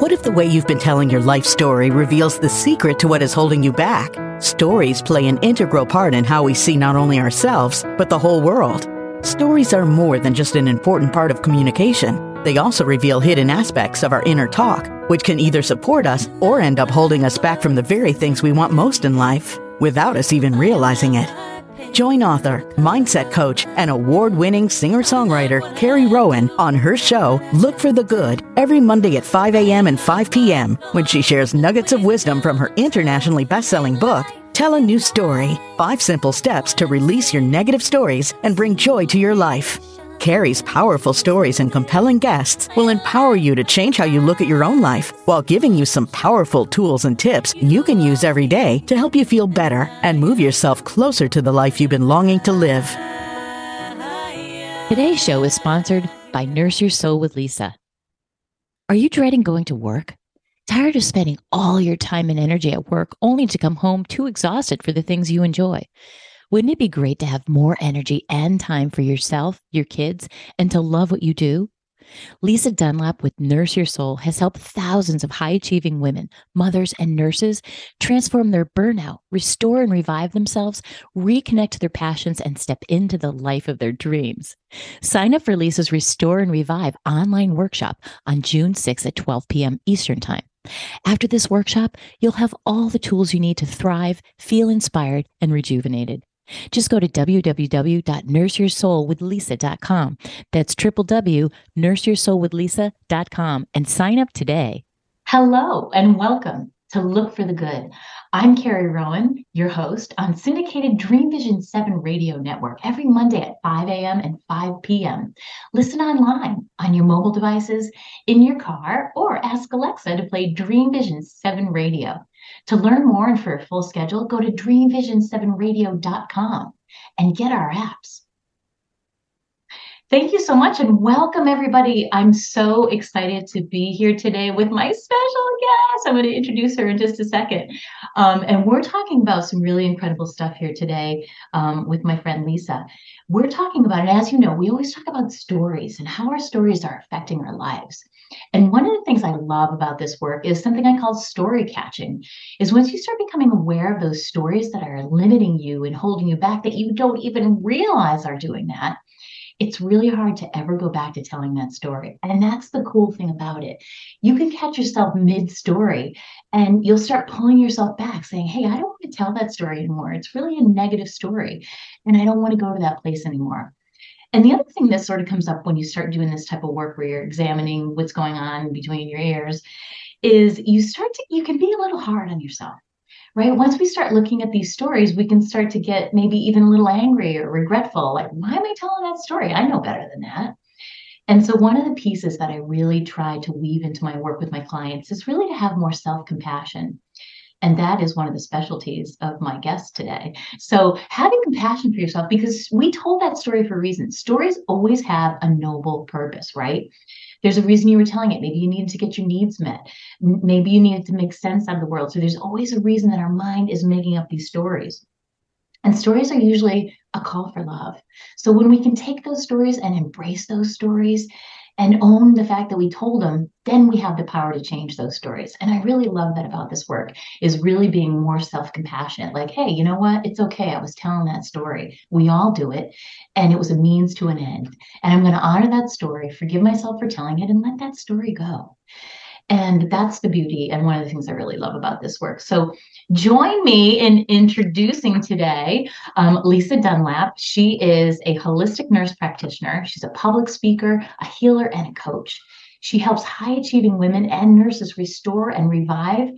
What if the way you've been telling your life story reveals the secret to what is holding you back? Stories play an integral part in how we see not only ourselves, but the whole world. Stories are more than just an important part of communication. They also reveal hidden aspects of our inner talk, which can either support us or end up holding us back from the very things we want most in life, without us even realizing it. Join author, mindset coach, and award winning singer songwriter Carrie Rowan on her show, Look for the Good, every Monday at 5 a.m. and 5 p.m., when she shares nuggets of wisdom from her internationally best selling book, Tell a New Story Five Simple Steps to Release Your Negative Stories and Bring Joy to Your Life. Carrie's powerful stories and compelling guests will empower you to change how you look at your own life while giving you some powerful tools and tips you can use every day to help you feel better and move yourself closer to the life you've been longing to live. Today's show is sponsored by Nurse Your Soul with Lisa. Are you dreading going to work? Tired of spending all your time and energy at work only to come home too exhausted for the things you enjoy? Wouldn't it be great to have more energy and time for yourself, your kids, and to love what you do? Lisa Dunlap with Nurse Your Soul has helped thousands of high achieving women, mothers, and nurses transform their burnout, restore and revive themselves, reconnect to their passions, and step into the life of their dreams. Sign up for Lisa's Restore and Revive online workshop on June 6th at 12 p.m. Eastern Time. After this workshop, you'll have all the tools you need to thrive, feel inspired, and rejuvenated. Just go to www.nurseyoursoulwithlisa.com. That's www.nurseyoursoulwithlisa.com and sign up today. Hello and welcome to Look for the Good. I'm Carrie Rowan, your host on syndicated Dream Vision 7 radio network every Monday at 5 a.m. and 5 p.m. Listen online on your mobile devices, in your car, or ask Alexa to play Dream Vision 7 radio. To learn more and for a full schedule, go to dreamvision7radio.com and get our apps. Thank you so much and welcome everybody. I'm so excited to be here today with my special guest. I'm going to introduce her in just a second. Um, and we're talking about some really incredible stuff here today um, with my friend Lisa. We're talking about, and as you know, we always talk about stories and how our stories are affecting our lives. And one of the things I love about this work is something I call story catching. Is once you start becoming aware of those stories that are limiting you and holding you back that you don't even realize are doing that, it's really hard to ever go back to telling that story. And that's the cool thing about it. You can catch yourself mid story and you'll start pulling yourself back saying, Hey, I don't want to tell that story anymore. It's really a negative story. And I don't want to go to that place anymore. And the other thing that sort of comes up when you start doing this type of work where you're examining what's going on between your ears is you start to, you can be a little hard on yourself, right? Once we start looking at these stories, we can start to get maybe even a little angry or regretful. Like, why am I telling that story? I know better than that. And so, one of the pieces that I really try to weave into my work with my clients is really to have more self compassion. And that is one of the specialties of my guest today. So, having compassion for yourself, because we told that story for a reason. Stories always have a noble purpose, right? There's a reason you were telling it. Maybe you needed to get your needs met. Maybe you needed to make sense out of the world. So, there's always a reason that our mind is making up these stories. And stories are usually a call for love. So, when we can take those stories and embrace those stories and own the fact that we told them, then we have the power to change those stories. And I really love that about this work is really being more self-compassionate. Like, hey, you know what? It's okay. I was telling that story. We all do it. And it was a means to an end. And I'm going to honor that story, forgive myself for telling it, and let that story go. And that's the beauty and one of the things I really love about this work. So join me in introducing today um, Lisa Dunlap. She is a holistic nurse practitioner. She's a public speaker, a healer, and a coach. She helps high achieving women and nurses restore and revive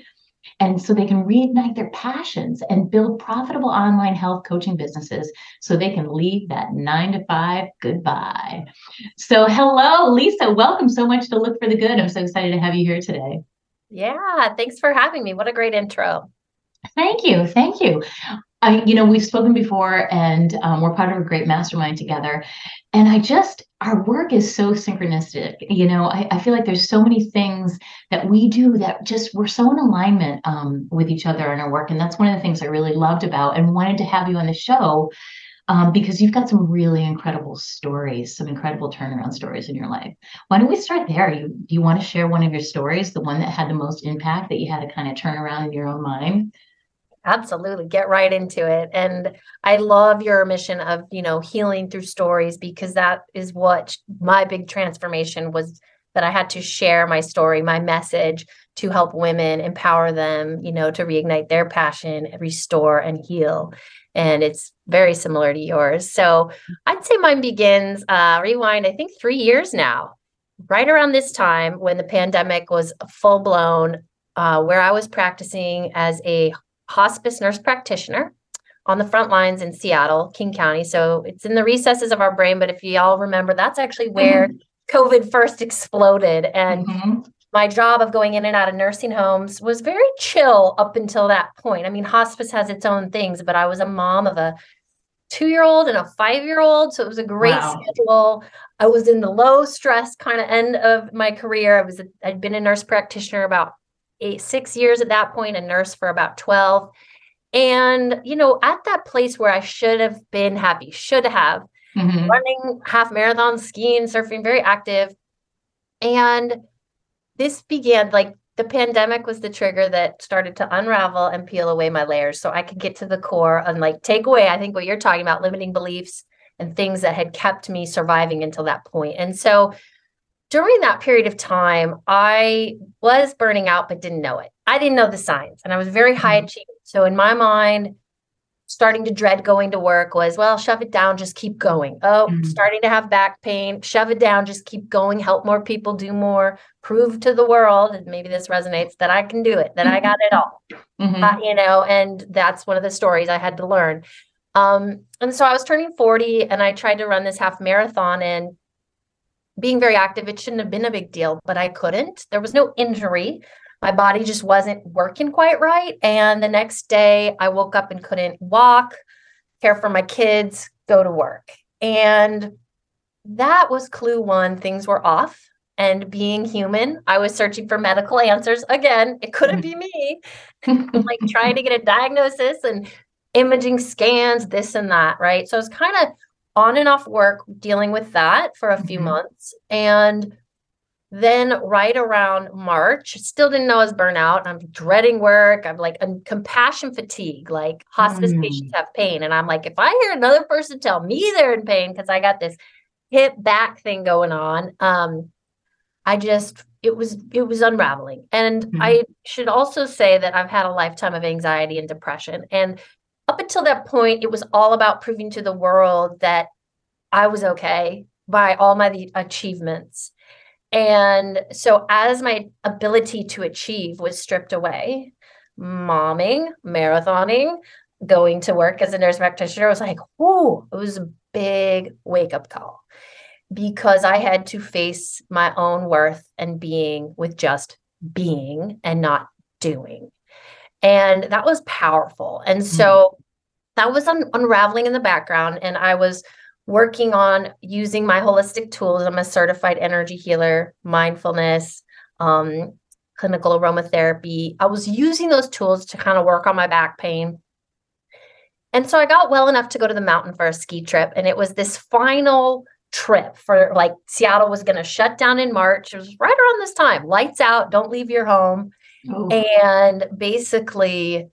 and so they can reignite their passions and build profitable online health coaching businesses so they can leave that nine to five goodbye. So, hello, Lisa. Welcome so much to Look for the Good. I'm so excited to have you here today. Yeah, thanks for having me. What a great intro. Thank you. Thank you. I, you know, we've spoken before and um, we're part of a great mastermind together. And I just, our work is so synchronistic. You know, I, I feel like there's so many things that we do that just we're so in alignment um, with each other in our work. And that's one of the things I really loved about and wanted to have you on the show um, because you've got some really incredible stories, some incredible turnaround stories in your life. Why don't we start there? You do you want to share one of your stories, the one that had the most impact that you had to kind of turn around in your own mind? Absolutely. Get right into it. And I love your mission of, you know, healing through stories because that is what my big transformation was that I had to share my story, my message to help women, empower them, you know, to reignite their passion, restore and heal. And it's very similar to yours. So I'd say mine begins, uh, rewind, I think three years now, right around this time when the pandemic was full blown, uh, where I was practicing as a hospice nurse practitioner on the front lines in Seattle, King County. So it's in the recesses of our brain. But if you all remember, that's actually where mm-hmm. COVID first exploded. And mm-hmm. my job of going in and out of nursing homes was very chill up until that point. I mean, hospice has its own things, but I was a mom of a two year old and a five year old. So it was a great wow. schedule. I was in the low stress kind of end of my career. I was, a, I'd been a nurse practitioner about eight, six years at that point, a nurse for about 12. And, you know, at that place where I should have been happy, should have mm-hmm. running half marathon, skiing, surfing, very active. And this began like the pandemic was the trigger that started to unravel and peel away my layers so I could get to the core and like take away, I think what you're talking about, limiting beliefs and things that had kept me surviving until that point. And so during that period of time, I was burning out, but didn't know it. I didn't know the signs, and I was very high mm-hmm. achieving. So in my mind, starting to dread going to work was, well, shove it down, just keep going. Oh, mm-hmm. starting to have back pain, shove it down, just keep going, help more people do more, prove to the world, and maybe this resonates that I can do it, that I got it all. Mm-hmm. Uh, you know, and that's one of the stories I had to learn. Um, and so I was turning 40 and I tried to run this half marathon and being very active, it shouldn't have been a big deal, but I couldn't. There was no injury. My body just wasn't working quite right. And the next day, I woke up and couldn't walk, care for my kids, go to work. And that was clue one things were off. And being human, I was searching for medical answers. Again, it couldn't be me. like trying to get a diagnosis and imaging scans, this and that, right? So I was kind of on and off work dealing with that for a few mm-hmm. months. And then right around March, still didn't know I was burnout. I'm dreading work. I'm like I'm compassion fatigue. Like hospice mm. patients have pain. And I'm like, if I hear another person tell me they're in pain because I got this hip back thing going on, um, I just it was it was unraveling. And mm. I should also say that I've had a lifetime of anxiety and depression. And up until that point, it was all about proving to the world that I was okay by all my achievements. And so, as my ability to achieve was stripped away, momming, marathoning, going to work as a nurse practitioner was like, whoa, it was a big wake up call because I had to face my own worth and being with just being and not doing. And that was powerful. And mm-hmm. so that was un- unraveling in the background. And I was working on using my holistic tools. I'm a certified energy healer, mindfulness, um, clinical aromatherapy. I was using those tools to kind of work on my back pain. And so I got well enough to go to the mountain for a ski trip. And it was this final trip for like Seattle was going to shut down in March. It was right around this time lights out, don't leave your home. Oh. And basically,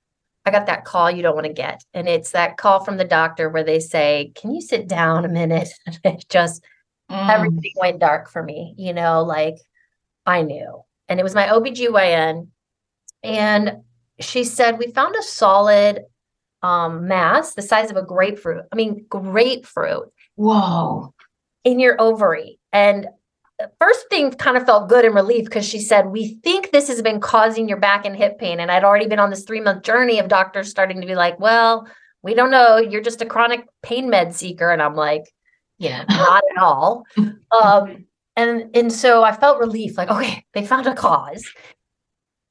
I got that call you don't want to get. And it's that call from the doctor where they say, Can you sit down a minute? And it just mm. everything went dark for me, you know, like I knew. And it was my OBGYN. And she said, We found a solid um, mass the size of a grapefruit. I mean, grapefruit. Whoa. In your ovary. And first thing kind of felt good and relief because she said, We think this has been causing your back and hip pain. And I'd already been on this three month journey of doctors starting to be like, Well, we don't know. You're just a chronic pain med seeker. And I'm like, Yeah, not at all. Um, and and so I felt relief, like, okay, they found a cause.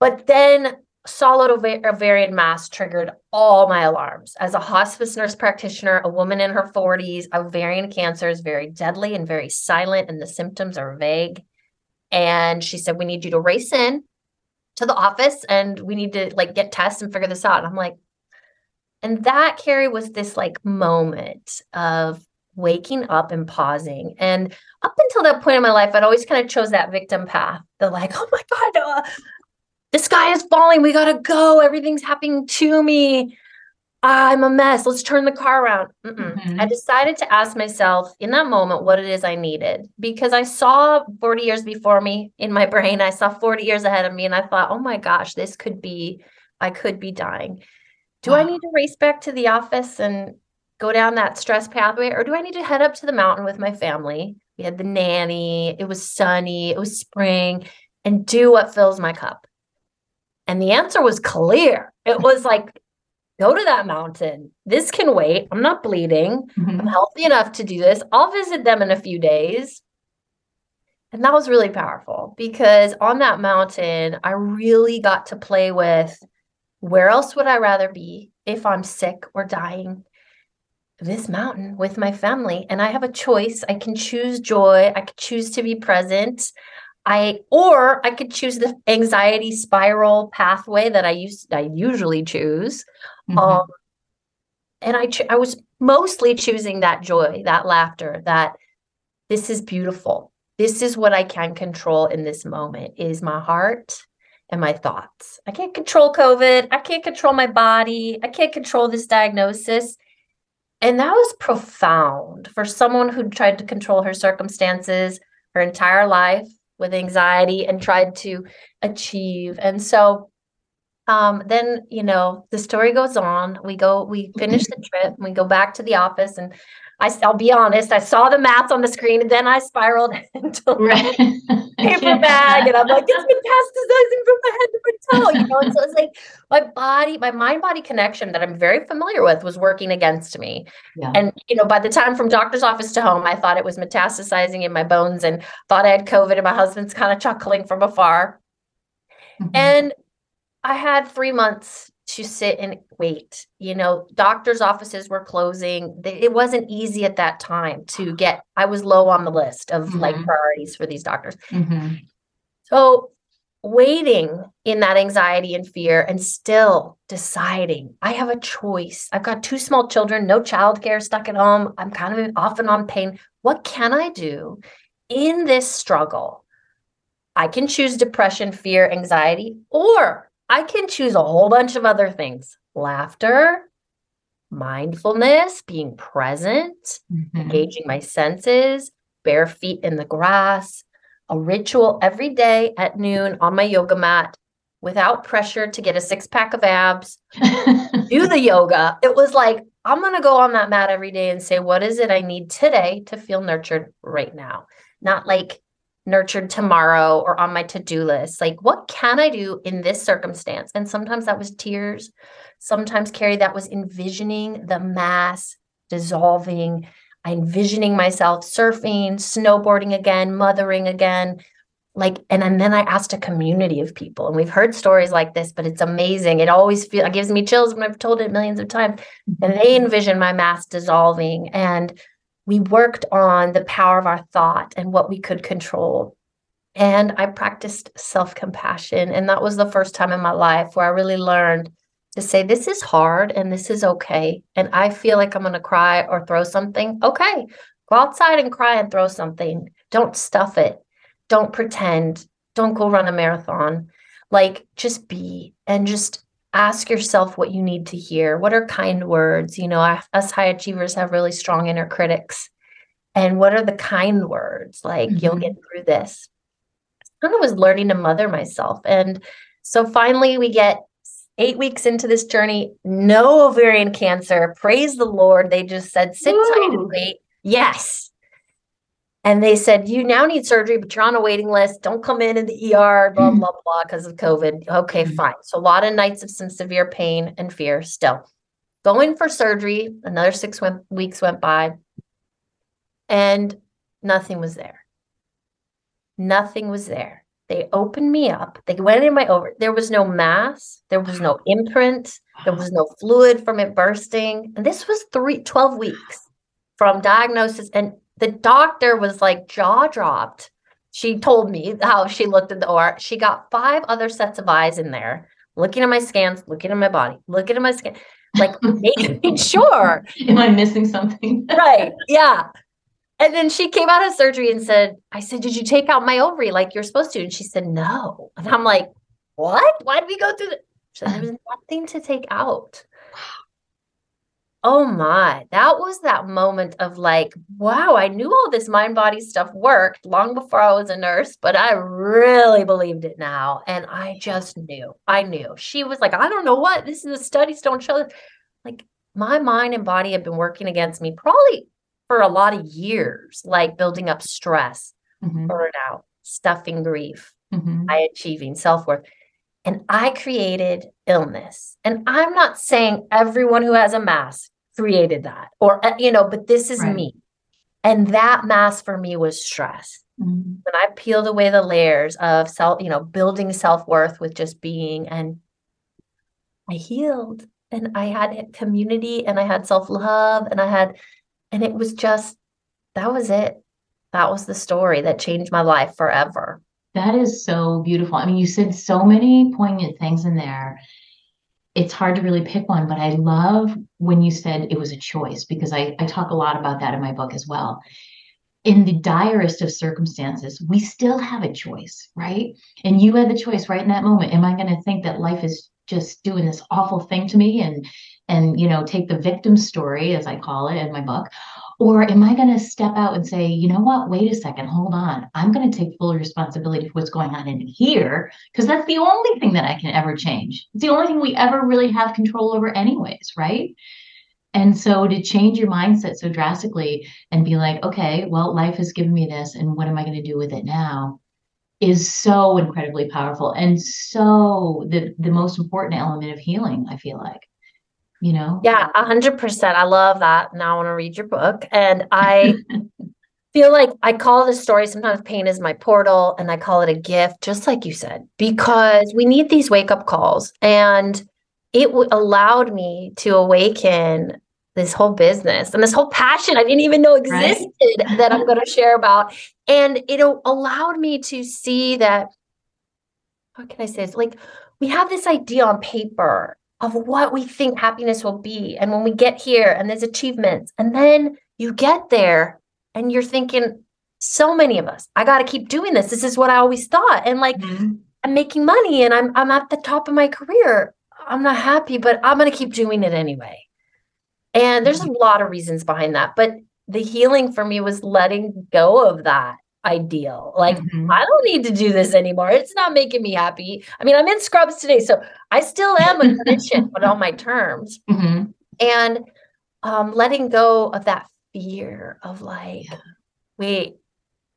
But then solid ovarian mass triggered all my alarms. As a hospice nurse practitioner, a woman in her 40s, ovarian cancer is very deadly and very silent, and the symptoms are vague. And she said, We need you to race in to the office and we need to like get tests and figure this out. And I'm like, And that, Carrie, was this like moment of waking up and pausing. And up until that point in my life, I'd always kind of chose that victim path. The like, oh my God, uh, the sky is falling. We got to go. Everything's happening to me. I'm a mess. Let's turn the car around. Mm-hmm. I decided to ask myself in that moment what it is I needed because I saw 40 years before me in my brain. I saw 40 years ahead of me and I thought, oh my gosh, this could be, I could be dying. Do wow. I need to race back to the office and go down that stress pathway or do I need to head up to the mountain with my family? We had the nanny, it was sunny, it was spring, and do what fills my cup. And the answer was clear. It was like, go to that mountain. This can wait. I'm not bleeding. Mm-hmm. I'm healthy enough to do this. I'll visit them in a few days. And that was really powerful because on that mountain, I really got to play with where else would I rather be if I'm sick or dying? This mountain with my family. And I have a choice. I can choose joy. I can choose to be present. I or I could choose the anxiety spiral pathway that I used I usually choose. Mm-hmm. Um, and I I was mostly choosing that joy, that laughter, that this is beautiful. This is what I can control in this moment is my heart and my thoughts. I can't control COVID. I can't control my body. I can't control this diagnosis. And that was profound for someone who tried to control her circumstances her entire life with anxiety and tried to achieve. And so um, then, you know, the story goes on. We go, we finish the trip, we go back to the office, and I, I'll be honest, I saw the math on the screen, and then I spiraled into right. paper bag, and I'm like, it's metastasizing from my head to my toe, you know. And so it's like my body, my mind body connection that I'm very familiar with was working against me. Yeah. And you know, by the time from doctor's office to home, I thought it was metastasizing in my bones, and thought I had COVID, and my husband's kind of chuckling from afar. Mm-hmm. And I had three months to sit and wait. You know, doctors' offices were closing. It wasn't easy at that time to get, I was low on the list of mm-hmm. like priorities for these doctors. Mm-hmm. So, waiting in that anxiety and fear and still deciding I have a choice. I've got two small children, no childcare, stuck at home. I'm kind of often on pain. What can I do in this struggle? I can choose depression, fear, anxiety, or I can choose a whole bunch of other things laughter, mindfulness, being present, mm-hmm. engaging my senses, bare feet in the grass, a ritual every day at noon on my yoga mat without pressure to get a six pack of abs, do the yoga. It was like, I'm going to go on that mat every day and say, what is it I need today to feel nurtured right now? Not like, nurtured tomorrow or on my to-do list. Like what can i do in this circumstance? And sometimes that was tears. Sometimes carrie that was envisioning the mass dissolving. I envisioning myself surfing snowboarding again mothering again. Like and, and then i asked a community of people. And we've heard stories like this but it's amazing. It always feels it gives me chills when i've told it millions of times. And they mm-hmm. envision my mass dissolving. And we worked on the power of our thought and what we could control. And I practiced self compassion. And that was the first time in my life where I really learned to say, this is hard and this is okay. And I feel like I'm going to cry or throw something. Okay, go outside and cry and throw something. Don't stuff it. Don't pretend. Don't go run a marathon. Like, just be and just ask yourself what you need to hear. What are kind words? You know, us high achievers have really strong inner critics. And what are the kind words? Like, mm-hmm. you'll get through this. I kind of was learning to mother myself. And so finally, we get eight weeks into this journey, no ovarian cancer. Praise the Lord. They just said, sit Ooh. tight and wait. Yes, and they said, You now need surgery, but you're on a waiting list. Don't come in in the ER, blah, blah, blah, because of COVID. Okay, mm-hmm. fine. So a lot of nights of some severe pain and fear still. Going for surgery, another six weeks went by, and nothing was there. Nothing was there. They opened me up. They went in my over. There was no mass. There was no imprint. There was no fluid from it bursting. And this was three, 12 weeks from diagnosis. And the doctor was like jaw dropped. She told me how she looked at the OR. She got five other sets of eyes in there, looking at my scans, looking at my body, looking at my skin, like making sure. Am I missing something? right. Yeah. And then she came out of surgery and said, I said, Did you take out my ovary like you're supposed to? And she said, No. And I'm like, What? Why did we go through that? There was nothing to take out. Oh my, that was that moment of like, wow, I knew all this mind body stuff worked long before I was a nurse, but I really believed it now. And I just knew, I knew. She was like, I don't know what this is, the studies don't show this. Like, my mind and body have been working against me probably for a lot of years, like building up stress, mm-hmm. burnout, stuffing grief, mm-hmm. high achieving, self worth. And I created illness. And I'm not saying everyone who has a mask created that or, uh, you know, but this is right. me. And that mask for me was stress. Mm-hmm. When I peeled away the layers of self, you know, building self worth with just being, and I healed and I had community and I had self love and I had, and it was just, that was it. That was the story that changed my life forever. That is so beautiful. I mean, you said so many poignant things in there. It's hard to really pick one, but I love when you said it was a choice because I, I talk a lot about that in my book as well. In the direst of circumstances, we still have a choice, right? And you had the choice right in that moment. Am I going to think that life is just doing this awful thing to me and and you know take the victim story as i call it in my book or am I going to step out and say, you know what, wait a second, hold on. I'm going to take full responsibility for what's going on in here because that's the only thing that I can ever change. It's the only thing we ever really have control over, anyways, right? And so to change your mindset so drastically and be like, okay, well, life has given me this, and what am I going to do with it now? Is so incredibly powerful and so the the most important element of healing, I feel like you know? Yeah, a hundred percent. I love that. Now I want to read your book. And I feel like I call this story sometimes pain is my portal and I call it a gift, just like you said, because we need these wake up calls. And it w- allowed me to awaken this whole business and this whole passion I didn't even know existed right? that I'm going to share about. And it allowed me to see that, how can I say? It's like we have this idea on paper of what we think happiness will be. And when we get here and there's achievements, and then you get there and you're thinking, so many of us, I got to keep doing this. This is what I always thought. And like, mm-hmm. I'm making money and I'm I'm at the top of my career. I'm not happy, but I'm going to keep doing it anyway. And there's mm-hmm. a lot of reasons behind that, but the healing for me was letting go of that ideal. Like, mm-hmm. I don't need to do this anymore. It's not making me happy. I mean, I'm in scrubs today, so I still am a clinician, but on my terms. Mm-hmm. And um, letting go of that fear of like, yeah. wait,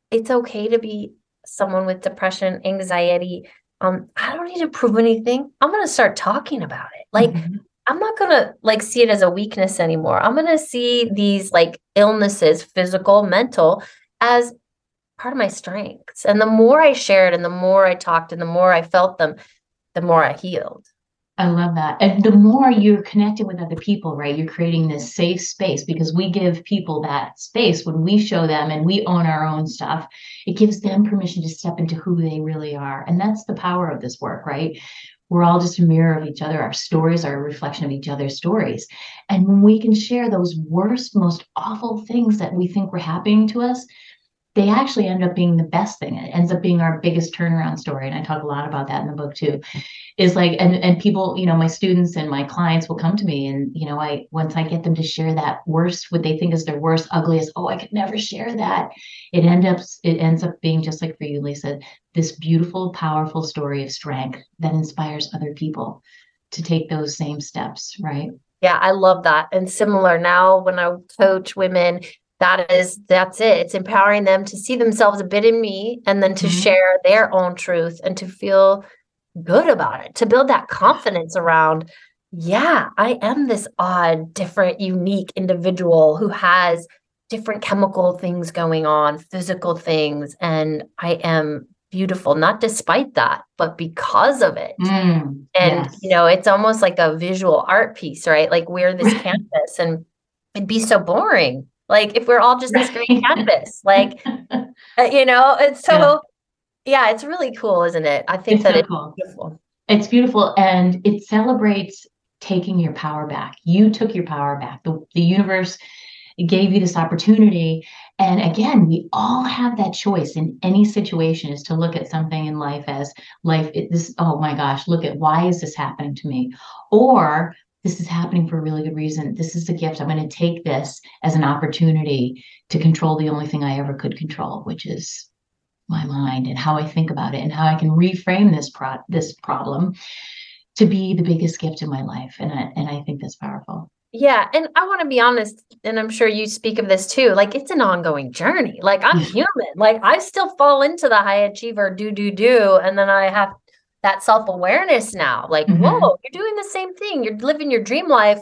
it's okay to be someone with depression, anxiety. Um, I don't need to prove anything. I'm gonna start talking about it. Like, mm-hmm. I'm not gonna like see it as a weakness anymore. I'm gonna see these like illnesses, physical, mental, as part of my strengths. And the more I shared and the more I talked and the more I felt them, the more I healed. I love that. And the more you're connected with other people, right? You're creating this safe space because we give people that space when we show them and we own our own stuff. It gives them permission to step into who they really are. And that's the power of this work, right? We're all just a mirror of each other. Our stories are a reflection of each other's stories. And when we can share those worst, most awful things that we think were happening to us, they actually end up being the best thing. It ends up being our biggest turnaround story. And I talk a lot about that in the book too. Is like, and, and people, you know, my students and my clients will come to me and, you know, I, once I get them to share that worst, what they think is their worst, ugliest, oh, I could never share that. It end up, it ends up being just like for you, Lisa, this beautiful, powerful story of strength that inspires other people to take those same steps. Right. Yeah, I love that. And similar now when I coach women, that is that's it it's empowering them to see themselves a bit in me and then to mm-hmm. share their own truth and to feel good about it to build that confidence around yeah i am this odd different unique individual who has different chemical things going on physical things and i am beautiful not despite that but because of it mm, and yes. you know it's almost like a visual art piece right like we're this canvas and it'd be so boring like if we're all just this great canvas, like uh, you know, it's so yeah. yeah. it's really cool, isn't it? I think it's that so it's cool. beautiful. It's beautiful and it celebrates taking your power back. You took your power back. The, the universe gave you this opportunity. And again, we all have that choice in any situation is to look at something in life as life, it, this, oh my gosh, look at why is this happening to me? Or this is happening for a really good reason. This is a gift. I'm going to take this as an opportunity to control the only thing I ever could control, which is my mind and how I think about it and how I can reframe this pro- this problem to be the biggest gift in my life. And I, and I think that's powerful. Yeah. And I want to be honest, and I'm sure you speak of this too. Like it's an ongoing journey. Like I'm human. Like I still fall into the high achiever, do, do, do. And then I have that self awareness now. Like, mm-hmm. whoa, you're doing the same thing. You're living your dream life,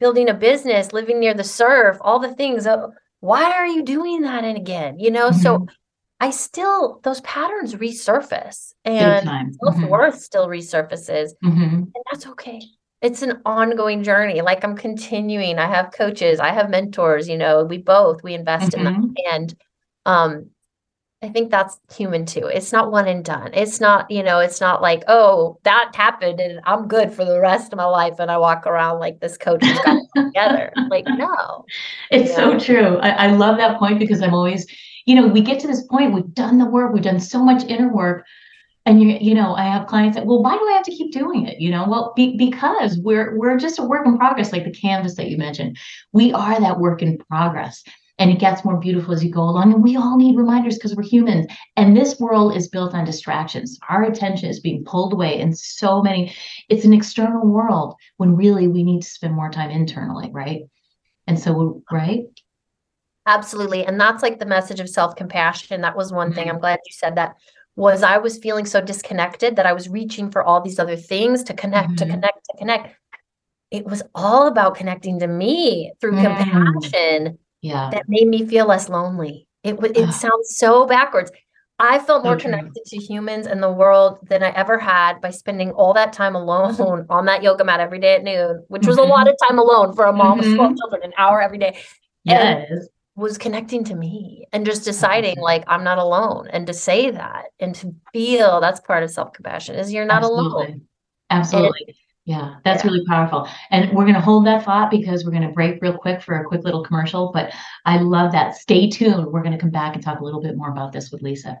building a business, living near the surf, all the things. Uh, why are you doing that and again? You know, mm-hmm. so I still those patterns resurface and self worth mm-hmm. still resurfaces, mm-hmm. and that's okay. It's an ongoing journey. Like I'm continuing. I have coaches, I have mentors. You know, we both we invest in them, mm-hmm. and um, I think that's human too. It's not one and done. It's not, you know, it's not like, oh, that happened and I'm good for the rest of my life. And I walk around like this coach has got it together. Like, no. It's so true. I, I love that point because I'm always, you know, we get to this point, we've done the work, we've done so much inner work. And you, you know, I have clients that, well, why do I have to keep doing it? You know, well, be, because we're we're just a work in progress, like the canvas that you mentioned. We are that work in progress and it gets more beautiful as you go along. And we all need reminders because we're humans. And this world is built on distractions. Our attention is being pulled away in so many, it's an external world when really we need to spend more time internally, right? And so, right? Absolutely. And that's like the message of self compassion. That was one thing. Mm-hmm. I'm glad you said that. Was I was feeling so disconnected that I was reaching for all these other things to connect, mm-hmm. to connect, to connect. It was all about connecting to me through mm. compassion yeah. that made me feel less lonely. It it sounds so backwards. I felt more connected to humans and the world than i ever had by spending all that time alone on that yoga mat every day at noon which was mm-hmm. a lot of time alone for a mom mm-hmm. with 12 children an hour every day yes. and was connecting to me and just deciding like i'm not alone and to say that and to feel that's part of self-compassion is you're not absolutely. alone. Absolutely. And, yeah, that's yeah. really powerful. And we're going to hold that thought because we're going to break real quick for a quick little commercial. But I love that. Stay tuned. We're going to come back and talk a little bit more about this with Lisa.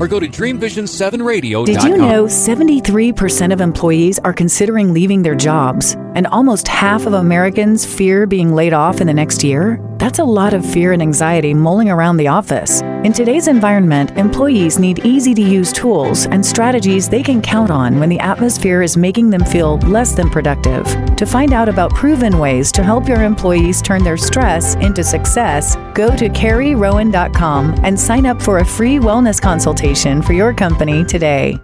Or go to dreamvision7radio.com. Did you know 73% of employees are considering leaving their jobs, and almost half of Americans fear being laid off in the next year? That's a lot of fear and anxiety mulling around the office. In today's environment, employees need easy to use tools and strategies they can count on when the atmosphere is making them feel less than productive. To find out about proven ways to help your employees turn their stress into success, go to carrierowan.com and sign up for a free wellness consultation for your company today.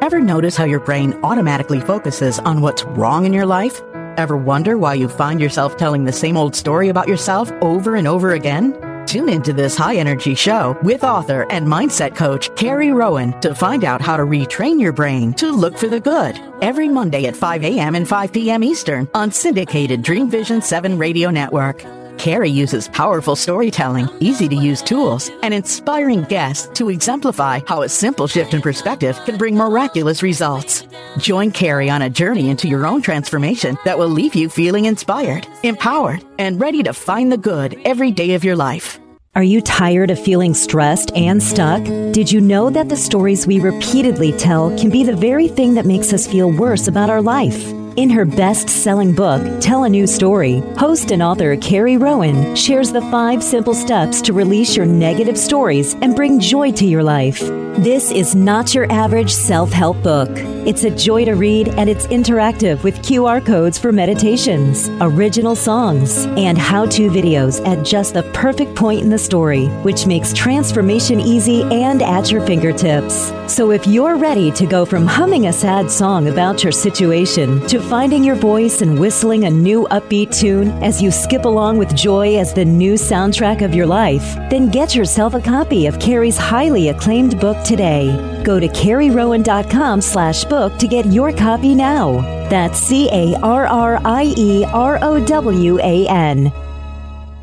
Ever notice how your brain automatically focuses on what's wrong in your life? Ever wonder why you find yourself telling the same old story about yourself over and over again? Tune into this high energy show with author and mindset coach Carrie Rowan to find out how to retrain your brain to look for the good every Monday at 5 a.m. and 5 p.m. Eastern on syndicated Dream Vision 7 radio network. Carrie uses powerful storytelling, easy to use tools, and inspiring guests to exemplify how a simple shift in perspective can bring miraculous results. Join Carrie on a journey into your own transformation that will leave you feeling inspired, empowered, and ready to find the good every day of your life. Are you tired of feeling stressed and stuck? Did you know that the stories we repeatedly tell can be the very thing that makes us feel worse about our life? In her best selling book, Tell a New Story, host and author Carrie Rowan shares the five simple steps to release your negative stories and bring joy to your life. This is not your average self help book. It's a joy to read and it's interactive with QR codes for meditations, original songs, and how to videos at just the perfect point in the story, which makes transformation easy and at your fingertips. So if you're ready to go from humming a sad song about your situation to finding your voice and whistling a new upbeat tune as you skip along with joy as the new soundtrack of your life, then get yourself a copy of Carrie's highly acclaimed book today. Go to carrierowan.com slash book to get your copy now. That's C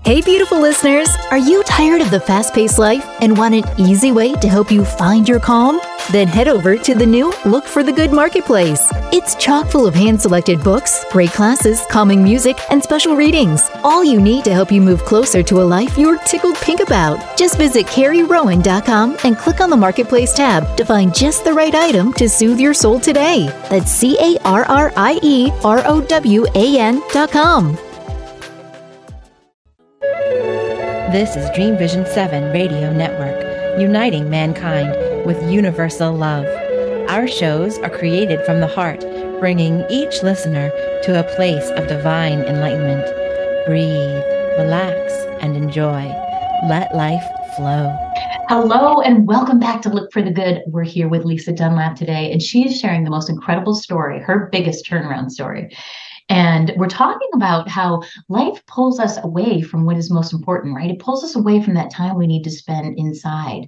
Hey, beautiful listeners! Are you tired of the fast paced life and want an easy way to help you find your calm? Then head over to the new Look for the Good Marketplace. It's chock full of hand selected books, great classes, calming music, and special readings. All you need to help you move closer to a life you're tickled pink about. Just visit CarrieRowan.com and click on the Marketplace tab to find just the right item to soothe your soul today. That's C A R R I E R O W A N.com. This is Dream Vision 7 Radio Network, uniting mankind with universal love. Our shows are created from the heart, bringing each listener to a place of divine enlightenment. Breathe, relax, and enjoy. Let life flow. Hello and welcome back to Look for the Good. We're here with Lisa Dunlap today, and she is sharing the most incredible story, her biggest turnaround story. And we're talking about how life pulls us away from what is most important, right? It pulls us away from that time we need to spend inside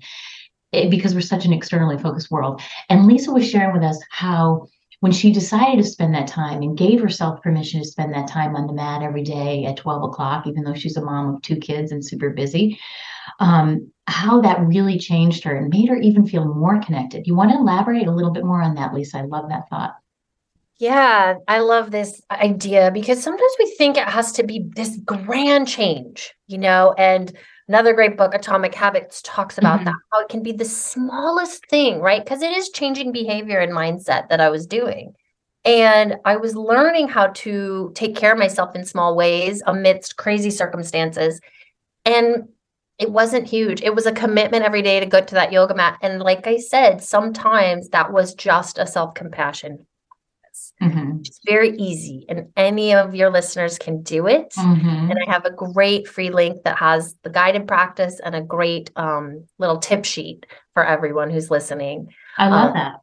it, because we're such an externally focused world. And Lisa was sharing with us how when she decided to spend that time and gave herself permission to spend that time on the mat every day at 12 o'clock, even though she's a mom of two kids and super busy, um, how that really changed her and made her even feel more connected. You want to elaborate a little bit more on that, Lisa? I love that thought. Yeah, I love this idea because sometimes we think it has to be this grand change, you know, and another great book, Atomic Habits, talks about Mhm. that, how it can be the smallest thing, right? Because it is changing behavior and mindset that I was doing. And I was learning how to take care of myself in small ways amidst crazy circumstances. And it wasn't huge. It was a commitment every day to go to that yoga mat. And like I said, sometimes that was just a self Mhm. it's very easy, and any of your listeners can do it. Mhm. And I have a great free link that has the guided practice and a great um, little tip sheet for everyone who's listening. I love um, that.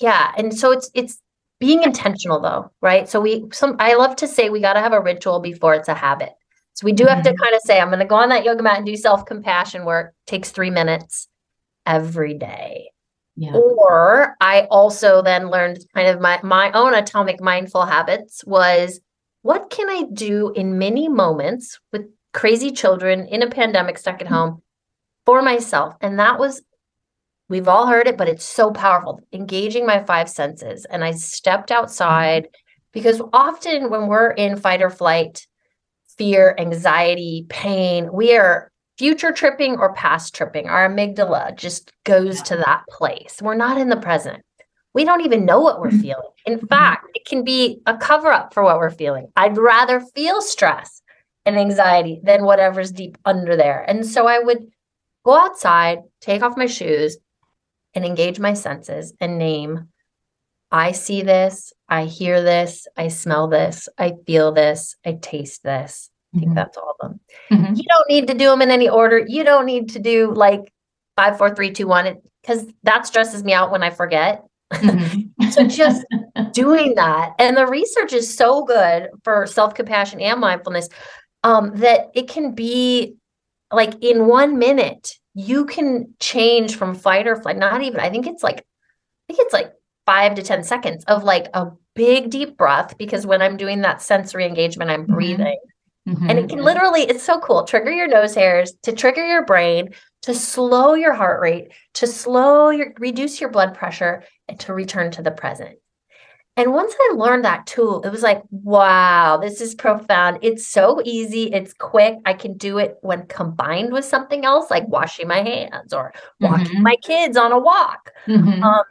Yeah, and so it's it's being intentional though, right? So we some I love to say we got to have a ritual before it's a habit. So we do have to Mhm. kind of say I'm going to go on that yoga mat and do self compassion work. Takes three minutes every day. Yeah. Or I also then learned kind of my my own atomic mindful habits was what can I do in many moments with crazy children in a pandemic stuck at mm-hmm. home for myself? And that was we've all heard it, but it's so powerful. Engaging my five senses. And I stepped mm-hmm. outside because often when we're in fight or flight, fear, anxiety, pain, we are future tripping or past tripping. Our amygdala just goes to that place. We're not in the present. We don't even know what we're mm-hmm. feeling. In mm-hmm. fact, it can be a cover up for what we're feeling. I'd rather feel stress and anxiety than whatever's deep under there. And so I would go outside, take off my shoes, and engage my senses and name I see this, I hear this, I smell this, I feel this, I taste this. I think Mhm. that's all of them. Mhm. You don't need to do them in any order. You don't need to do like five, four, three, two, one, because that stresses me out when I forget. Mhm. So just doing that. And the research is so good for self compassion and mindfulness um, that it can be like in one minute, you can change from fight or flight. Not even, I think it's like, I think it's like five to 10 seconds of like a big deep breath because when I'm doing that sensory engagement, I'm Mhm. breathing. Mhm. And it can literally, it's so cool. Trigger your nose hairs to trigger your brain, to slow your heart rate, to slow your, reduce your blood pressure, and to return to the present. And once I learned that tool, it was like, wow, this is profound. It's so easy. It's quick. I can do it when combined with something else, like washing my hands or walking Mhm. my kids on a walk. Mhm. Um,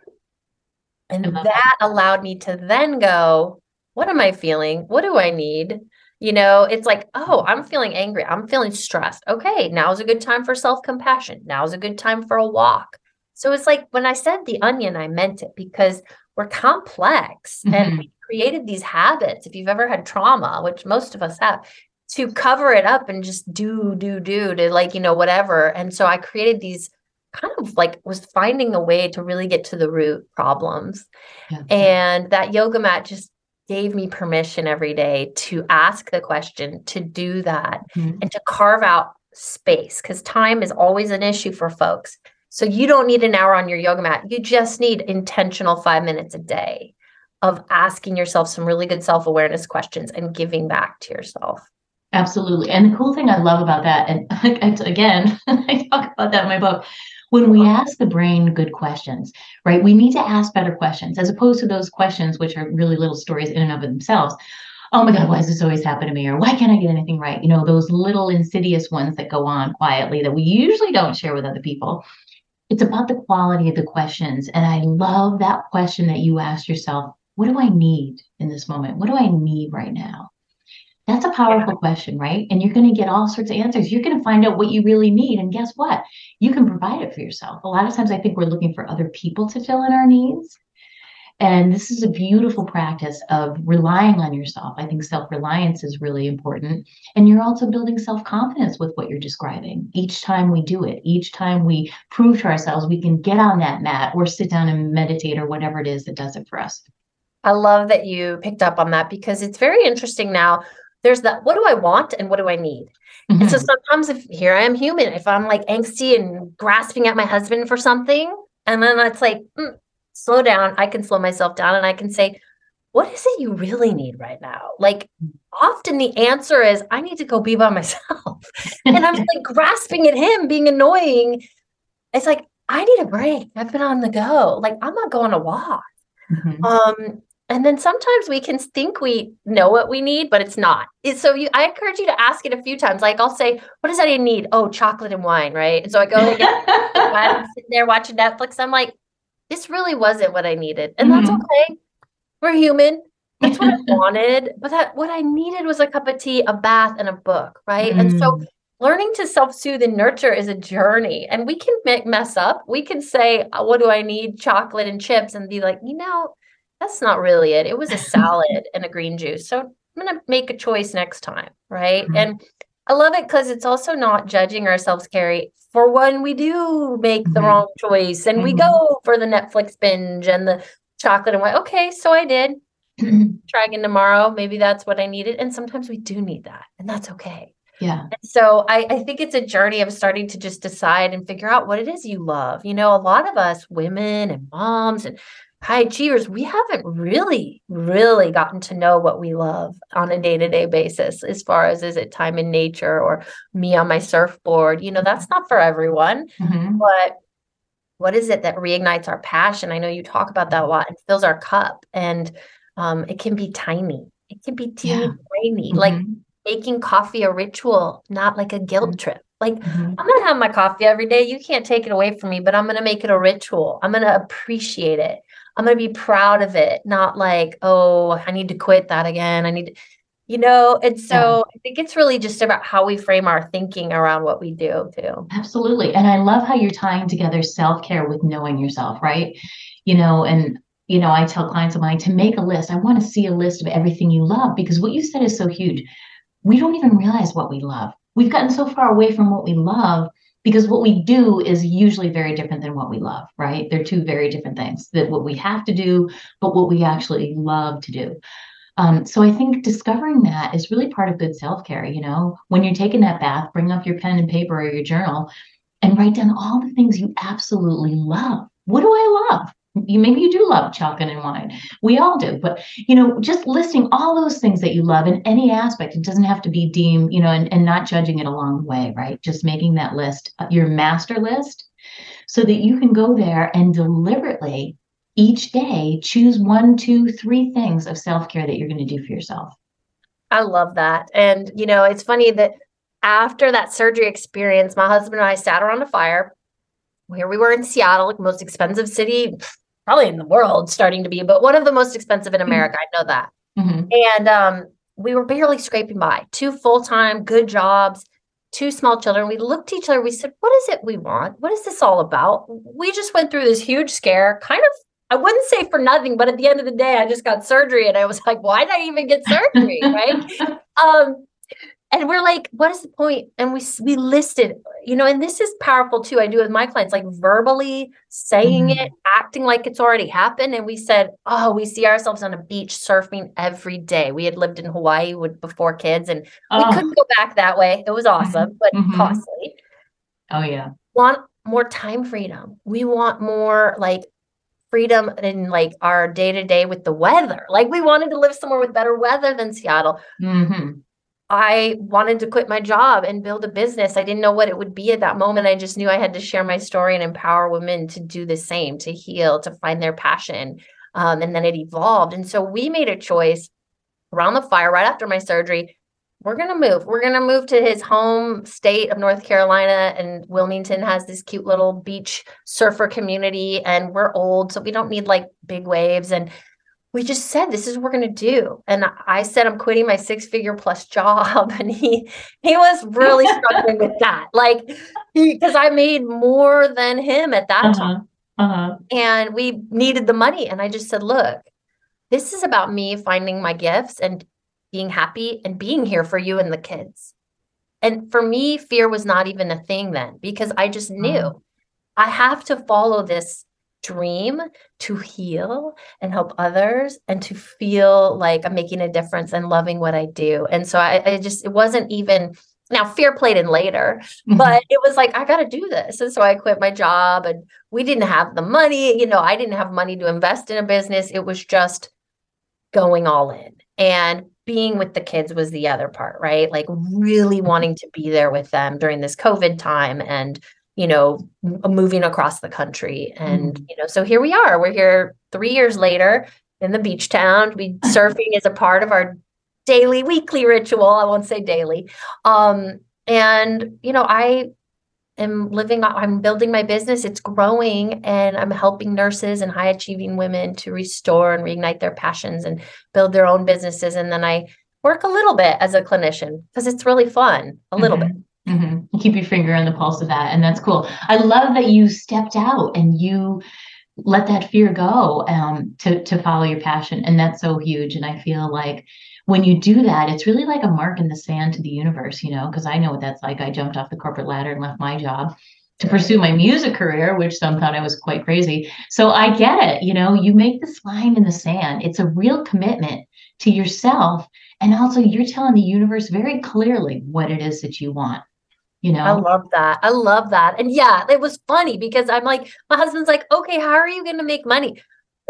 and love that allowed me to then go, what am I feeling? What do I need? You know, it's like, oh, I'm feeling angry. I'm feeling stressed. Okay, now's a good time for self compassion. Now's a good time for a walk. So it's like when I said the onion, I meant it because we're complex mm-hmm. and we created these habits. If you've ever had trauma, which most of us have, to cover it up and just do, do, do to like, you know, whatever. And so I created these kind of like was finding a way to really get to the root problems. Yeah. And that yoga mat just gave me permission every day to ask the question, to do that, mm-hmm. and to carve out space because time is always an issue for folks. So you don't need an hour on your yoga mat. You just need intentional five minutes a day of asking yourself some really good self awareness questions and giving back to yourself. Absolutely. And the cool thing I love about that, and again, I talk about that in my book, when we ask the brain good questions, right? We need to ask better questions as opposed to those questions, which are really little stories in and of themselves. Oh my God, why does this always happen to me? Or why can't I get anything right? You know, those little insidious ones that go on quietly that we usually don't share with other people. It's about the quality of the questions. And I love that question that you asked yourself what do I need in this moment? What do I need right now? That's a powerful yeah. question, right? And you're going to get all sorts of answers. You're going to find out what you really need. And guess what? You can provide it for yourself. A lot of times I think we're looking for other people to fill in our needs. And this is a beautiful practice of relying on yourself. I think self reliance is really important. And you're also building self confidence with what you're describing. Each time we do it, each time we prove to ourselves we can get on that mat or sit down and meditate or whatever it is that does it for us. I love that you picked up on that because it's very interesting now there's that what do I want and what do I need? Mm-hmm. And so mm-hmm. sometimes if here I am human, if I'm like angsty and grasping at my husband for something, and then it's like, mm, slow down, I can slow myself down and I can say, what is it you really need right now? Like often the answer is I need to go be by myself. and I'm like grasping at him, being annoying. It's like, I need a break. I've been on the go. Like I'm not going to walk. Mm-hmm. Um, and then sometimes we can think we know what we need, but it's not. so you, I encourage you to ask it a few times. Like I'll say, "What does that need?" Oh, chocolate and wine, right? And so I go and I'm sitting there watching Netflix. I'm like, this really wasn't what I needed, and mm-hmm. that's okay. We're human. That's what I wanted, but that what I needed was a cup of tea, a bath, and a book, right? Mm. And so mm. learning to self-soothe and nurture is a journey and we can make, mess up we can say what do i need chocolate and chips and be like you know that's not really it. It was a salad and a green juice. So I'm going to make a choice next time. Right. Mm-hmm. And I love it because it's also not judging ourselves, Carrie, for when we do make mm-hmm. the wrong choice and mm-hmm. we go for the Netflix binge and the chocolate and what, okay, so I did. Try again tomorrow. Maybe that's what I needed. And sometimes we do need that, and that's okay. Yeah. And so I, I think it's a journey of starting to just decide and figure out what it is you love. You know, a lot of us women and moms and high achievers, we haven't really, really gotten to know what we love on a day to day basis, as far as is it time in nature or me on my surfboard. You know, that's not for everyone. Mm-hmm. But what is it that reignites our passion? I know you talk about that a lot and fills our cup. And um, it can be tiny, it can be teeny yeah. tiny, mm-hmm. like making coffee a ritual, not like a guilt mm-hmm. trip. Like, mm-hmm. I'm going to have my coffee every day. You can't take it away from me, but I'm going to make it a ritual. I'm going to appreciate it. I'm going to be proud of it, not like, oh, I need to quit that again. I need to, you know, and so yeah. I think it's really just about how we frame our thinking around what we do too. Absolutely. And I love how you're tying together self care with knowing yourself, right? You know, and you know, I tell clients of mine to make a list. I want to see a list of everything you love because what you said is so huge. We don't even realize what we love. We've gotten so far away from what we love because what we do is usually very different than what we love, right? They're two very different things that what we have to do, but what we actually love to do. Um, so I think discovering that is really part of good self care. You know, when you're taking that bath, bring up your pen and paper or your journal and write down all the things you absolutely love. What do I love? You maybe you do love chocolate and wine. We all do but you know just listing all those things that you love in any aspect it doesn't have to be deemed you know and, and not judging it along the way right? Just making that list uh, your master list so that you can go there and deliberately each day choose one two three things of self-care that you're going to do for yourself. I love that. And you know it's funny that after that surgery experience my husband and i sat around a fire. Here we were in Seattle, like most expensive city probably in the world starting to be, but one of the most expensive in hmm. America. I know that. Mm-hmm. And um, we were barely scraping by. Two full time, good jobs, two small children. We looked at each other. We said, What is it we want? What is this all about? We just went through this huge scare, kind of I wouldn't say for nothing, but at the end of the day, I just got surgery and I was like, why did I even get surgery? right. Um, and we're like, what is the point? And we we listed, you know, and this is powerful too. I do with my clients, like verbally saying mm-hmm. it, acting like it's already happened. And we said, oh, we see ourselves on a beach surfing every day. We had lived in Hawaii with before kids, and oh. we couldn't go back that way. It was awesome, but mm-hmm. costly. Oh yeah. Want more time freedom. We want more like freedom in like our day to day with the weather. Like we wanted to live somewhere with better weather than Seattle. Mm-hmm. I wanted to quit my job and build a business. I didn't know what it would be at that moment. I just knew I had to share my story and empower women to do the same, to heal, to find their passion. Um, and then it evolved. And so we made a choice around the fire right after my surgery we're going to move. We're going to move to his home state of North Carolina. And Wilmington has this cute little beach surfer community. And we're old, so we don't need like big waves. And we just said, this is what we're going to do. And I said, I'm quitting my six figure plus job. And he, he was really struggling with that. Like, because I made more than him at that uh-huh. time. Uh-huh. And we needed the money. And I just said, look, this is about me finding my gifts and being happy and being here for you and the kids. And for me, fear was not even a thing then because I just knew mm. I have to follow this dream to heal and help others and to feel like I'm making a difference and loving what I do. And so I, I just, it wasn't even, now fear played in later, mm-hmm. but it was like, I got to do this. And so I quit my job and we didn't have the money. You know, I didn't have money to invest in a business. It was just going all in. And being with the kids was the other part, right? Like really mm-hmm. wanting to be there with them during this COVID time and, you know, moving across the country. And, mm. you know, so here we are. We're here three years later in the beach town. We surfing is a part of our daily, weekly ritual. I won't say daily. Um, and, you know, I am living i'm building my business it's growing and i'm helping nurses and high achieving women to restore and reignite their passions and build their own businesses and then i work a little bit as a clinician because it's really fun a little mm-hmm. bit mm-hmm. keep your finger on the pulse of that and that's cool i love that you stepped out and you let that fear go um, to to follow your passion and that's so huge and i feel like when you do that, it's really like a mark in the sand to the universe, you know, because I know what that's like. I jumped off the corporate ladder and left my job to pursue my music career, which some thought I was quite crazy. So I get it. You know, you make this line in the sand. It's a real commitment to yourself. And also, you're telling the universe very clearly what it is that you want. You know, I love that. I love that. And yeah, it was funny because I'm like, my husband's like, okay, how are you going to make money?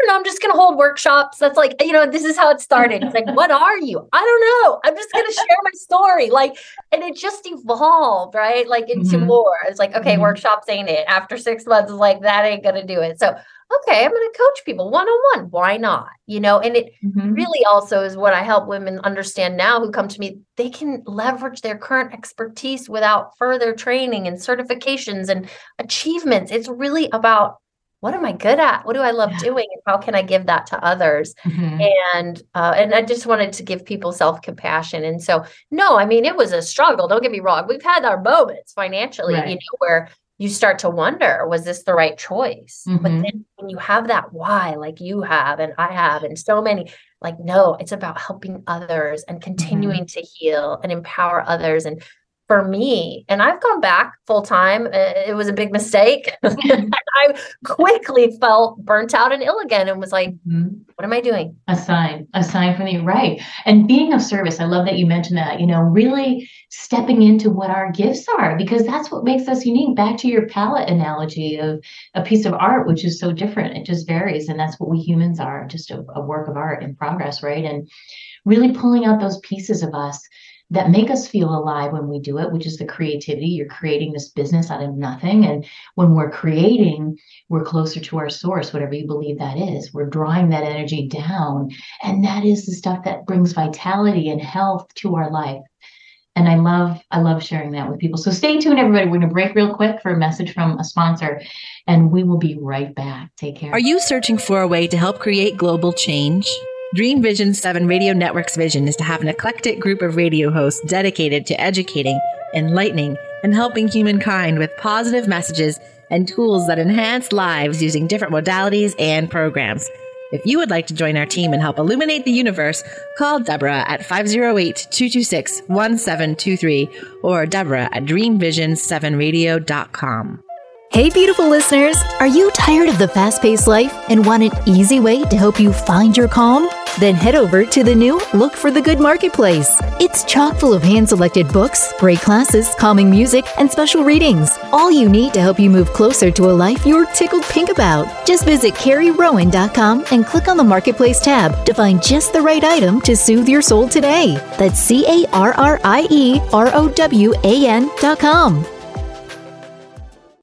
know, I'm just going to hold workshops. That's like, you know, this is how it started. It's like, what are you? I don't know. I'm just going to share my story. Like, and it just evolved, right? Like into mm-hmm. more. It's like, okay, mm-hmm. workshops ain't it. After six months, it's like, that ain't going to do it. So, okay, I'm going to coach people one on one. Why not? You know, and it mm-hmm. really also is what I help women understand now who come to me. They can leverage their current expertise without further training and certifications and achievements. It's really about what am I good at? What do I love yeah. doing? And how can I give that to others? Mm-hmm. And uh, and I just wanted to give people self compassion. And so, no, I mean, it was a struggle. Don't get me wrong. We've had our moments financially, right. you know, where you start to wonder, was this the right choice? Mm-hmm. But then when you have that why, like you have, and I have, and so many, like, no, it's about helping others and continuing mm-hmm. to heal and empower others and for me and i've gone back full time it was a big mistake. I quickly felt burnt out and ill again and was like mm-hmm. what am i doing? A sign a sign from you right. And being of service i love that you mentioned that you know really stepping into what our gifts are because that's what makes us unique. Back to your palette analogy of a piece of art which is so different it just varies and that's what we humans are just a, a work of art in progress right? And really pulling out those pieces of us that make us feel alive when we do it, which is the creativity. You're creating this business out of nothing. And when we're creating, we're closer to our source, whatever you believe that is. We're drawing that energy down. And that is the stuff that brings vitality and health to our life. And I love, I love sharing that with people. So stay tuned, everybody. We're going to break real quick for a message from a sponsor, and we will be right back. Take care. Are you searching for a way to help create global change? Dream Vision 7 Radio Network's vision is to have an eclectic group of radio hosts dedicated to educating, enlightening, and helping humankind with positive messages and tools that enhance lives using different modalities and programs. If you would like to join our team and help illuminate the universe, call Deborah at 508 226 1723 or Deborah at dreamvision7radio.com. Hey, beautiful listeners! Are you tired of the fast paced life and want an easy way to help you find your calm? Then head over to the new Look for the Good Marketplace. It's chock full of hand selected books, great classes, calming music, and special readings. All you need to help you move closer to a life you're tickled pink about. Just visit CarrieRowan.com and click on the Marketplace tab to find just the right item to soothe your soul today. That's C A R R I E R O W A N.com.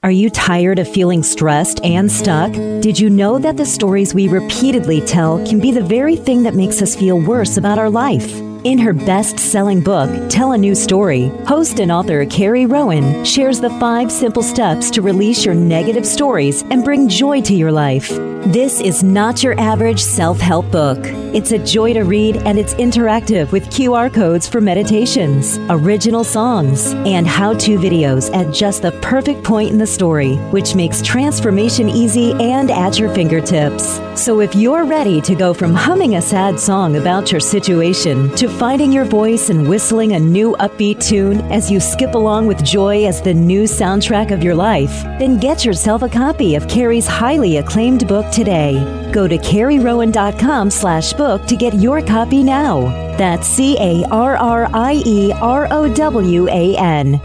Are you tired of feeling stressed and stuck? Did you know that the stories we repeatedly tell can be the very thing that makes us feel worse about our life? In her best selling book, Tell a New Story, host and author Carrie Rowan shares the five simple steps to release your negative stories and bring joy to your life. This is not your average self help book. It's a joy to read and it's interactive with QR codes for meditations, original songs, and how to videos at just the perfect point in the story, which makes transformation easy and at your fingertips. So if you're ready to go from humming a sad song about your situation to finding your voice and whistling a new upbeat tune as you skip along with joy as the new soundtrack of your life, then get yourself a copy of Carrie's highly acclaimed book today. Go to carrierowan.com slash book to get your copy now. That's C A R R I E R O W A N.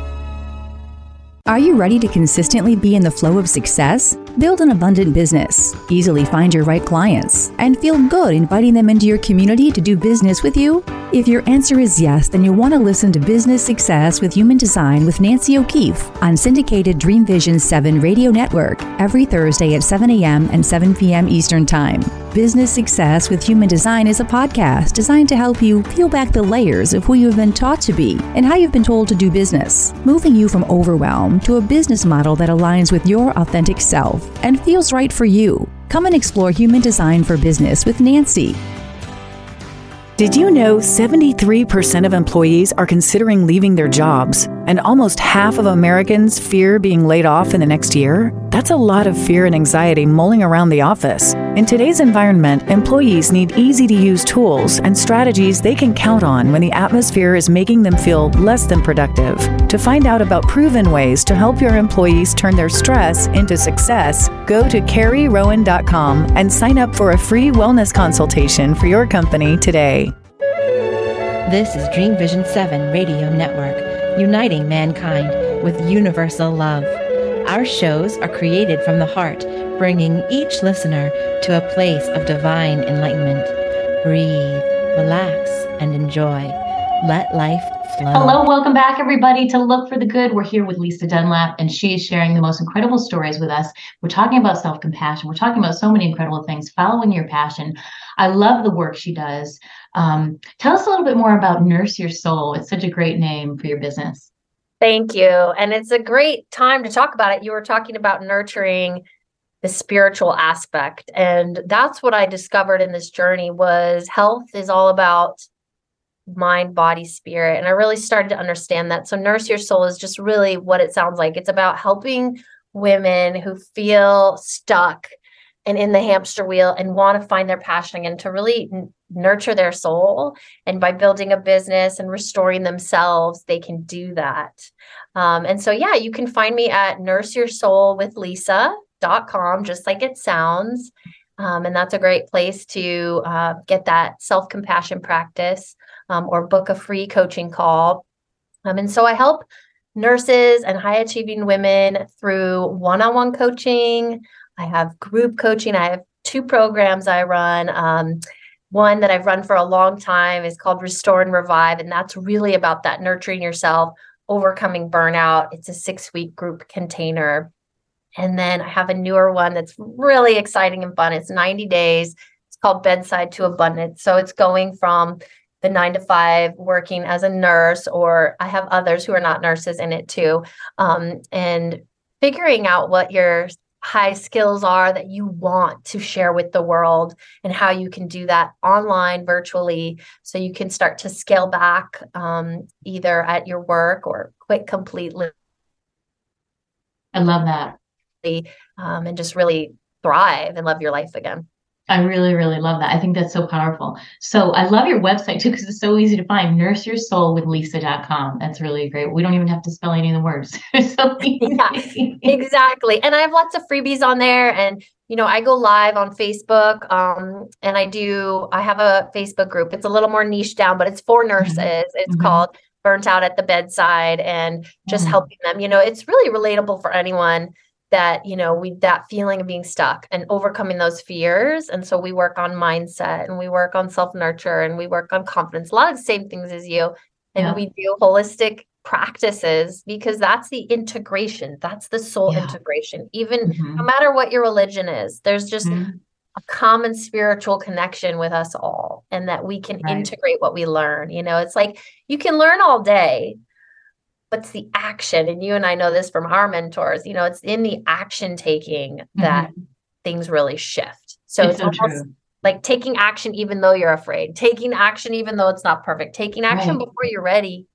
Are you ready to consistently be in the flow of success? Build an abundant business, easily find your right clients, and feel good inviting them into your community to do business with you? If your answer is yes, then you'll want to listen to Business Success with Human Design with Nancy O'Keefe on syndicated Dream Vision 7 radio network every Thursday at 7 a.m. and 7 p.m. Eastern Time. Business Success with Human Design is a podcast designed to help you peel back the layers of who you've been taught to be and how you've been told to do business, moving you from overwhelm to a business model that aligns with your authentic self and feels right for you. Come and explore human design for business with Nancy. Did you know 73% of employees are considering leaving their jobs, and almost half of Americans fear being laid off in the next year? That's a lot of fear and anxiety mulling around the office. In today's environment, employees need easy to use tools and strategies they can count on when the atmosphere is making them feel less than productive. To find out about proven ways to help your employees turn their stress into success, go to carrierowan.com and sign up for a free wellness consultation for your company today. This is Dream Vision 7 Radio Network, uniting mankind with universal love. Our shows are created from the heart, bringing each listener to a place of divine enlightenment. Breathe, relax, and enjoy. Let life flow. Hello, welcome back, everybody, to Look for the Good. We're here with Lisa Dunlap, and she is sharing the most incredible stories with us. We're talking about self compassion. We're talking about so many incredible things, following your passion. I love the work she does. Um, tell us a little bit more about Nurse Your Soul. It's such a great name for your business. Thank you. And it's a great time to talk about it. You were talking about nurturing the spiritual aspect and that's what I discovered in this journey was health is all about mind body spirit and I really started to understand that. So nurse your soul is just really what it sounds like. It's about helping women who feel stuck and in the hamster wheel and want to find their passion and to really nurture their soul. And by building a business and restoring themselves, they can do that. Um, and so, yeah, you can find me at nurseyoursoulwithlisa.com, just like it sounds. Um, and that's a great place to uh, get that self compassion practice um, or book a free coaching call. Um, and so I help nurses and high achieving women through one on one coaching. I have group coaching. I have two programs I run. Um, one that I've run for a long time is called Restore and Revive. And that's really about that nurturing yourself, overcoming burnout. It's a six week group container. And then I have a newer one that's really exciting and fun. It's 90 days. It's called Bedside to Abundance. So it's going from the nine to five working as a nurse, or I have others who are not nurses in it too. Um, and figuring out what your high skills are that you want to share with the world and how you can do that online virtually so you can start to scale back um, either at your work or quit completely. I love that. Um, and just really thrive and love your life again I really, really love that. I think that's so powerful. So I love your website too, because it's so easy to find nurseyoursoulwithlisa.com. That's really great. We don't even have to spell any of the words. so yeah, exactly. And I have lots of freebies on there. And, you know, I go live on Facebook. Um, and I do, I have a Facebook group. It's a little more niche down, but it's for mm-hmm. nurses. It's mm-hmm. called Burnt Out at the Bedside and just mm-hmm. helping them. You know, it's really relatable for anyone that you know we that feeling of being stuck and overcoming those fears and so we work on mindset and we work on self nurture and we work on confidence a lot of the same things as you and yeah. we do holistic practices because that's the integration that's the soul yeah. integration even mm-hmm. no matter what your religion is there's just mm-hmm. a common spiritual connection with us all and that we can right. integrate what we learn you know it's like you can learn all day but it's the action and you and i know this from our mentors you know it's in the action taking that mm-hmm. things really shift so it's, it's so almost true. like taking action even though you're afraid taking action even though it's not perfect taking action right. before you're ready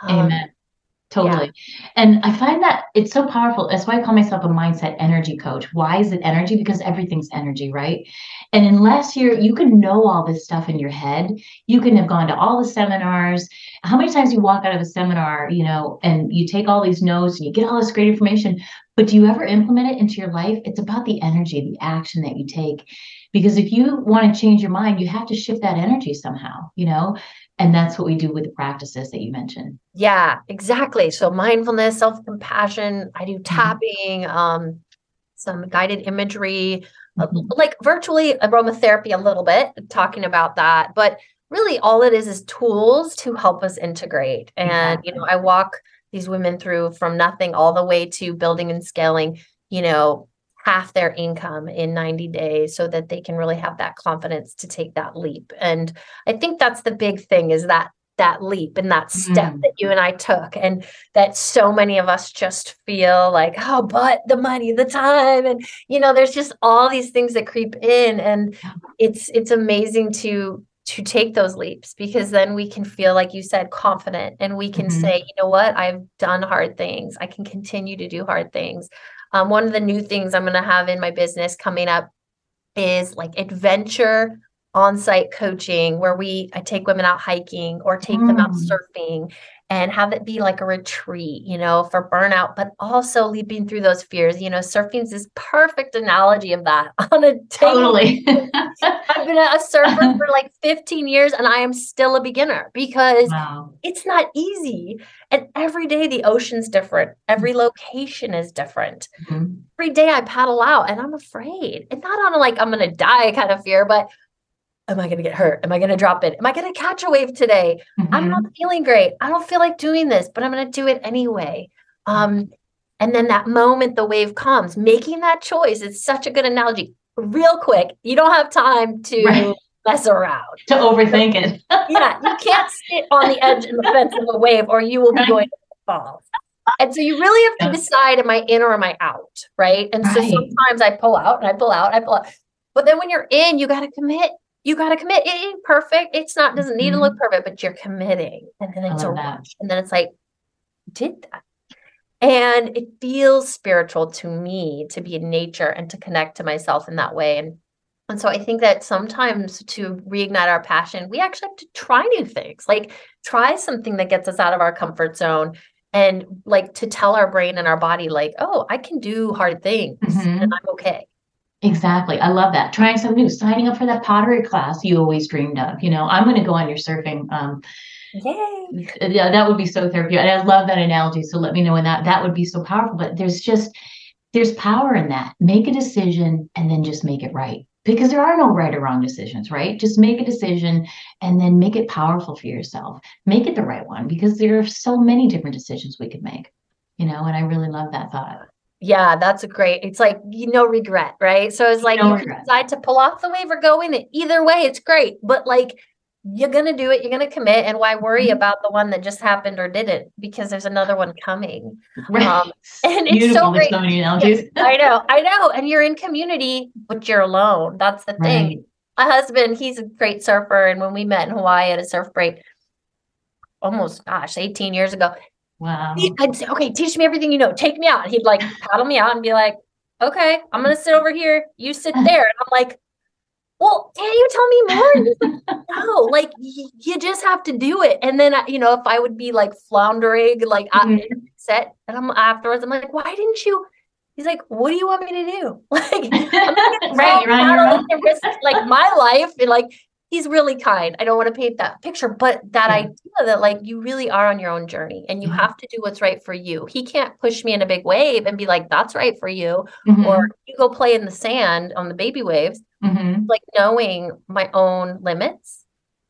um, amen Totally. Yeah. And I find that it's so powerful. That's why I call myself a mindset energy coach. Why is it energy? Because everything's energy, right? And unless you're, you can know all this stuff in your head, you can have gone to all the seminars. How many times you walk out of a seminar, you know, and you take all these notes and you get all this great information, but do you ever implement it into your life? It's about the energy, the action that you take. Because if you want to change your mind, you have to shift that energy somehow, you know? And that's what we do with the practices that you mentioned. Yeah, exactly. So mindfulness, self-compassion, I do mm-hmm. tapping, mm-hmm. um, some guided imagery, uh, mm-hmm. like virtually aromatherapy a little bit, talking about that. But really all it is is tools to help us integrate. And, you know, I walk these women through from nothing all the way to building and scaling, you know, half their income in 90 days so that they can really have that confidence to take that leap. And i think that's the big thing is that that leap and that step mm. that you and I took and that so many of us just feel like oh but the money the time and you know there's just all these things that creep in and it's it's amazing to to take those leaps because then we can feel like you said confident and we can mm-hmm. say you know what? I've done hard things. I can continue to do hard things um, one of the new things I'm going to have in my business coming up is like adventure on-site coaching where we I take women out hiking or take mm. them out mm. surfing and have it be like a retreat, you know, for burnout, but also leaping through those fears. You know, surfing's this perfect analogy of that on a totally. I've been a surfer for like 15 years and I am still a beginner because wow. it's not easy. And every day the ocean's different, every mm. location is different. Mm-hmm. Every day I paddle out and I'm afraid. And not on a like I'm gonna die kind of fear, but am I going to get hurt? Am I going to drop it? Am I going to catch a wave today? Mm-hmm. I'm not feeling great. I don't feel like doing this, but I'm going to do it anyway. Um, and then that moment the wave comes, making that choice. It's such a good analogy. Real quick, you don't have time to right. mess around, to overthink it. yeah, you can't sit on the edge of the fence of a wave, or you will be right. going to fall. And so you really have to decide: am I in or am I out? Right. And right. so sometimes I pull out and I pull out, I pull out. But then when you're in, you got to commit you got to commit. It ain't perfect. It's not doesn't need mm-hmm. to look perfect, but you're committing, and then it's a rush, and then it's like, did that, and it feels spiritual to me to be in nature and to connect to myself in that way, and and so I think that sometimes to reignite our passion, we actually have to try new things, like try something that gets us out of our comfort zone and like to tell our brain and our body like oh i can do hard things mm-hmm. and i'm okay Exactly. I love that. Trying something new, signing up for that pottery class you always dreamed of. You know, I'm going to go on your surfing. Um, Yay. Yeah, that would be so therapeutic. And I love that analogy. So let me know when that that would be so powerful. But there's just there's power in that. Make a decision and then just make it right. Because there are no right or wrong decisions, right? Just make a decision and then make it powerful for yourself. Make it the right one because there are so many different decisions we could make. You know, and I really love that thought. Yeah, that's a great. It's like you know regret, right? So it's like no you can decide to pull off the wave or go in it. Either way, it's great. But like you're going to do it, you're going to commit. And why worry Mhm. about the one that just happened or didn't? Because there's another one coming. Right. Um, and it's Beautiful. so great. so. I know, I know. And you're in community, but you're alone. That's the thing. Right. My husband, he's a great surfer. And when we met in Hawaii at a surf break, almost, gosh, 18 years ago, Wow. he- I'd say, okay, teach me everything you know. Take me out. He'd like paddle me out and be like, okay, I'm going to sit over here. You sit there. And I'm like, well, can you tell me more? And he's like, no, like y- you just have to do it. And then, you know, if I would be like floundering, like I Mhm. set, and I'm afterwards, I'm like, why didn't you? He's like, what do you want me to do? Like, I'm not gonna Right, go you're on your paddle own. and risk like my life. And like, he's really kind. I don't want to paint that picture, but that Yeah. idea that like you really are on your own journey and you Yeah. have to do what's right for you. He can't push me in a big wave and be like, that's right for you. Mhm. Or you go play in the sand on the baby waves Mhm. like knowing my own limits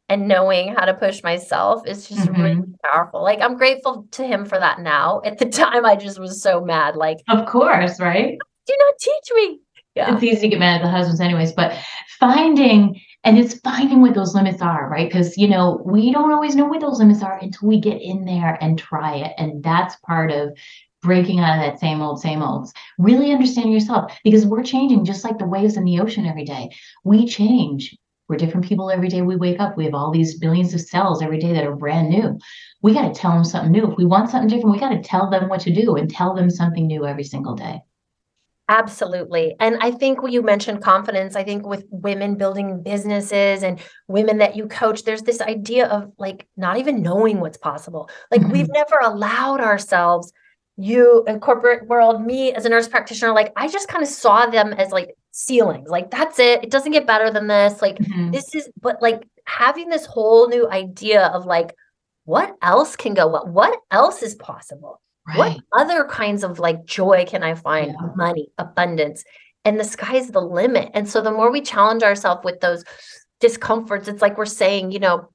and knowing how to push myself is just Mm-hmm. really powerful. Like I'm grateful to him for that now. At the time I just was so mad like Of course, right? do not teach me. Yeah. It's easy to get mad at the husbands, anyways, but finding and it's finding what those limits are, right? Because you know, we don't always know what those limits are until we get in there and try it. And that's part of breaking out of that same old, same olds. Really understanding yourself because we're changing just like the waves in the ocean every day. We change. We're different people every day we wake up. We have all these billions of cells every day that are brand new. We got to tell them something new. If we want something different, we got to tell them what to do and tell them something new every single day. Absolutely. And I think when you mentioned confidence, I think with women building businesses and women that you coach, there's this idea of like not even knowing what's possible. Like we've never allowed ourselves, you in corporate world, me as a nurse practitioner, like I just kind of saw them as like ceilings. Like that's it. It doesn't get better than this. Like Mhm. this is but like having this whole new idea of like what else can go what what else is possible what other kinds of like joy can I find? Yeah. Money, abundance, and the sky's the limit. And so the more we challenge ourselves with those discomforts, it's like we're saying, you know,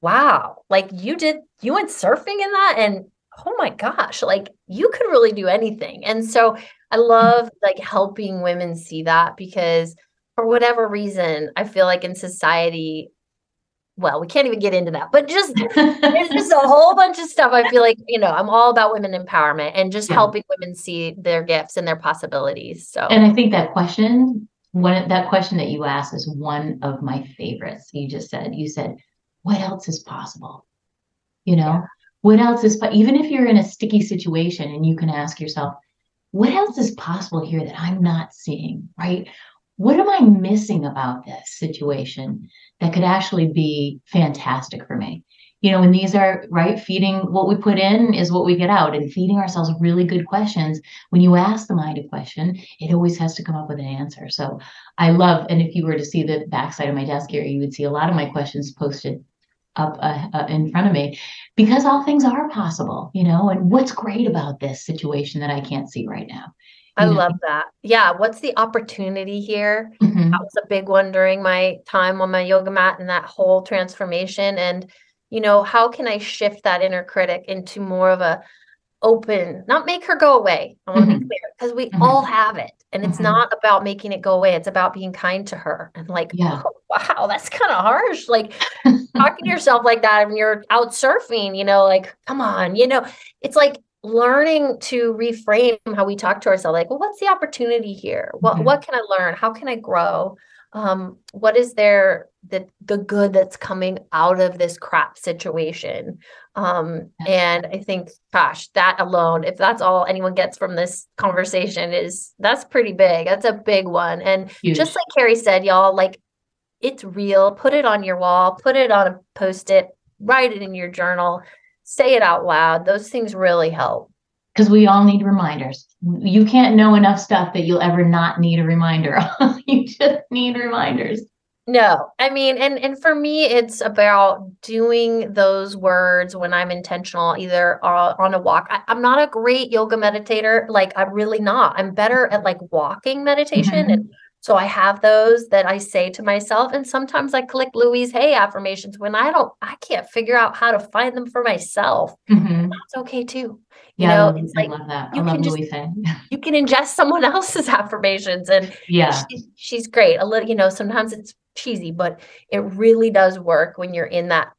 wow, like you did, you went surfing in that, and oh my gosh, like you could really do anything. And so I mm-hmm. love like helping women see that because for whatever reason, I feel like in society, well, we can't even get into that, but just there's just a whole bunch of stuff. I feel like, you know, I'm all about women empowerment and just Yeah. helping women see their gifts and their possibilities. So And I think that question, one that question that you asked is one of my favorites. You just said, you said, what else is possible? You know, what else is, po- even if you're in a sticky situation and you can ask yourself, what else is possible here that I'm not seeing, right? What am I missing about this situation that could actually be fantastic for me? You know, and these are right, feeding what we put in is what we get out, and feeding ourselves really good questions. When you ask the mind a question, it always has to come up with an answer. So I love, and if you were to see the backside of my desk here, you would see a lot of my questions posted up uh, uh, in front of me because all things are possible, you know. And what's great about this situation that I can't see right now? I know? love that. Yeah. What's the opportunity here? Mhm. That was a big one during my time on my yoga mat and that whole transformation. And, you know, how can I shift that inner critic into more of a open, not make her go away. I want to be clear because we Mhm. all have it. And it's Mhm. not about making it go away. It's about being kind to her. And like, Yeah. oh, wow, that's kind of harsh. Like talking to yourself like that when you're out surfing, you know, like, come on, you know, it's like learning to reframe how we talk to ourselves. Like, well, what's the opportunity here? What Mhm. what can I learn? How can I grow? Um, what is there the the good that's coming out of this crap situation? Um, and I think, gosh, that alone, if that's all anyone gets from this conversation, is that's pretty big. That's a big one. And Huge. just like Carrie said, y'all, like it's real. Put it on your wall, put it on a post-it, write it in your journal, say it out loud. Those things really help. because we all need reminders. You can't know enough stuff that you'll ever not need a reminder. you just need reminders. No, I mean, and and for me, it's about doing those words when I'm intentional, either on a walk. I, I'm not a great yoga meditator, like I'm really not. I'm better at like walking meditation Mhm. and So I have those that I say to myself. And sometimes I click Louise Hay affirmations when I don't, I can't figure out how to find them for myself. Mhm. That's okay too. You Yeah, know, love, it's I like love that. I you can just- you can ingest someone else's affirmations and Yeah. she's, she's great. A little, you know, sometimes it's cheesy, but it really does work when you're in that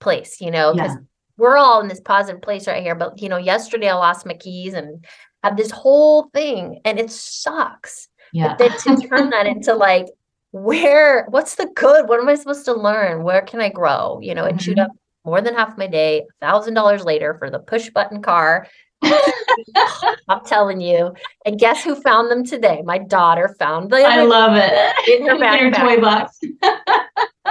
place, you know, because Yeah. we're all in this positive place right here. But you know, yesterday I lost my keys and had this whole thing, and it sucks. Yeah. But then to turn that into like, where, what's the good? What am I supposed to learn? Where can I grow? You know, it chewed Mhm. up more than half my day, a thousand dollars later for the push button car. I'm telling you. And guess who found them today? My daughter found them. I love it. In her In her toy box.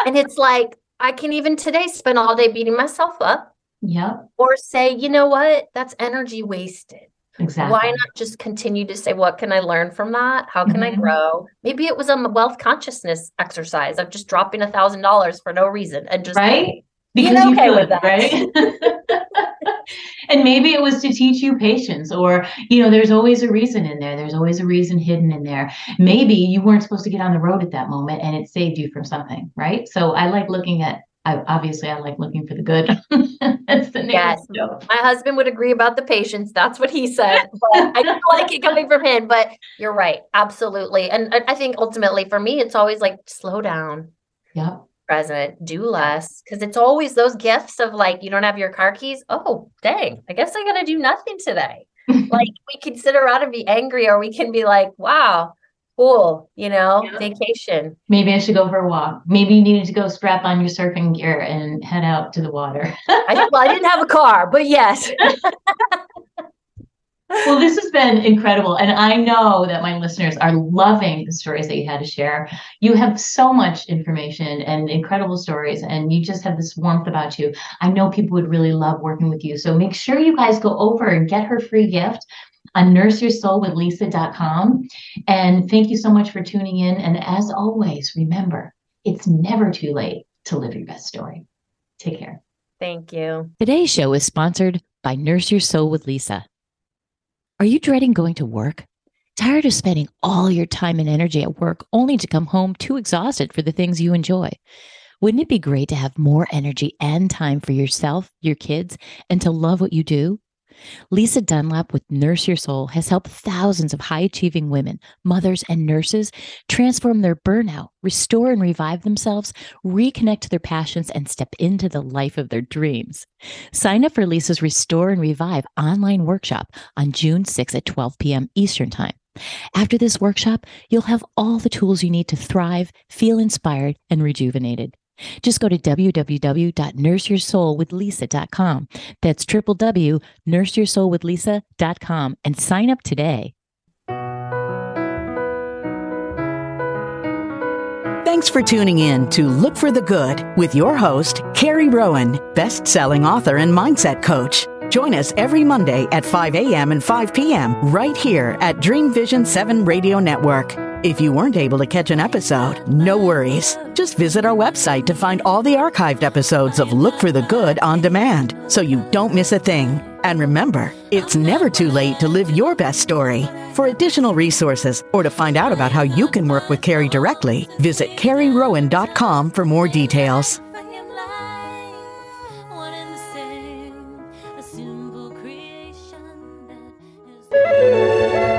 and it's like, I can even today spend all day beating myself up Yep. or say, you know what? That's energy wasted. Exactly. Why not just continue to say, what can I learn from that? How can I Mhm. grow? Maybe it was a wealth consciousness exercise of just dropping a thousand dollars for no reason and just Right? being Because okay with that. right? and maybe it was to teach you patience, or you know, there's always a reason in there. There's always a reason hidden in there. Maybe you weren't supposed to get on the road at that moment, and it saved you from something, right? So I like looking at. I, obviously, I like looking for the good. That's the name Yes. My husband would agree about the patience. That's what he said. I don't like it coming from him. But you're right. Absolutely. And I think ultimately for me, it's always like slow down, Yep. present, do less. Because it's always those gifts of like, you don't have your car keys. Oh, dang. I guess I got to do nothing today. like we can sit around and be angry, or we can be like, wow, cool, you know, Yeah. vacation. Maybe I should go for a walk. Maybe you needed to go strap on your surfing gear and head out to the water. I, well, I didn't have a car, but yes. Well, this has been incredible. And I know that my listeners are loving the stories that you had to share. You have so much information and incredible stories, and you just have this warmth about you. I know people would really love working with you. So make sure you guys go over and get her free gift on nurseyoursoulwithlisa.com. And thank you so much for tuning in. And as always, remember, it's never too late to live your best story. Take care. Thank you. Today's show is sponsored by Nurse Your Soul with Lisa. Are you dreading going to work? Tired of spending all your time and energy at work only to come home too exhausted for the things you enjoy? Wouldn't it be great to have more energy and time for yourself, your kids, and to love what you do? Lisa Dunlap with Nurse Your Soul has helped thousands of high achieving women, mothers, and nurses transform their burnout, restore and revive themselves, reconnect to their passions, and step into the life of their dreams. Sign up for Lisa's Restore and Revive online workshop on June 6 at 12 p.m. Eastern Time. After this workshop, you'll have all the tools you need to thrive, feel inspired, and rejuvenated. Just go to www.nurseyoursoulwithlisa.com. That's www.nurseyoursoulwithlisa.com and sign up today. Thanks for tuning in to Look for the Good with your host, Carrie Rowan, best selling author and mindset coach. Join us every Monday at 5 a.m. and 5 p.m. right here at Dream Vision 7 Radio Network. If you weren't able to catch an episode, no worries. Just visit our website to find all the archived episodes of Look for the Good on demand so you don't miss a thing. And remember, it's never too late to live your best story. For additional resources or to find out about how you can work with Carrie directly, visit carrierowan.com for more details.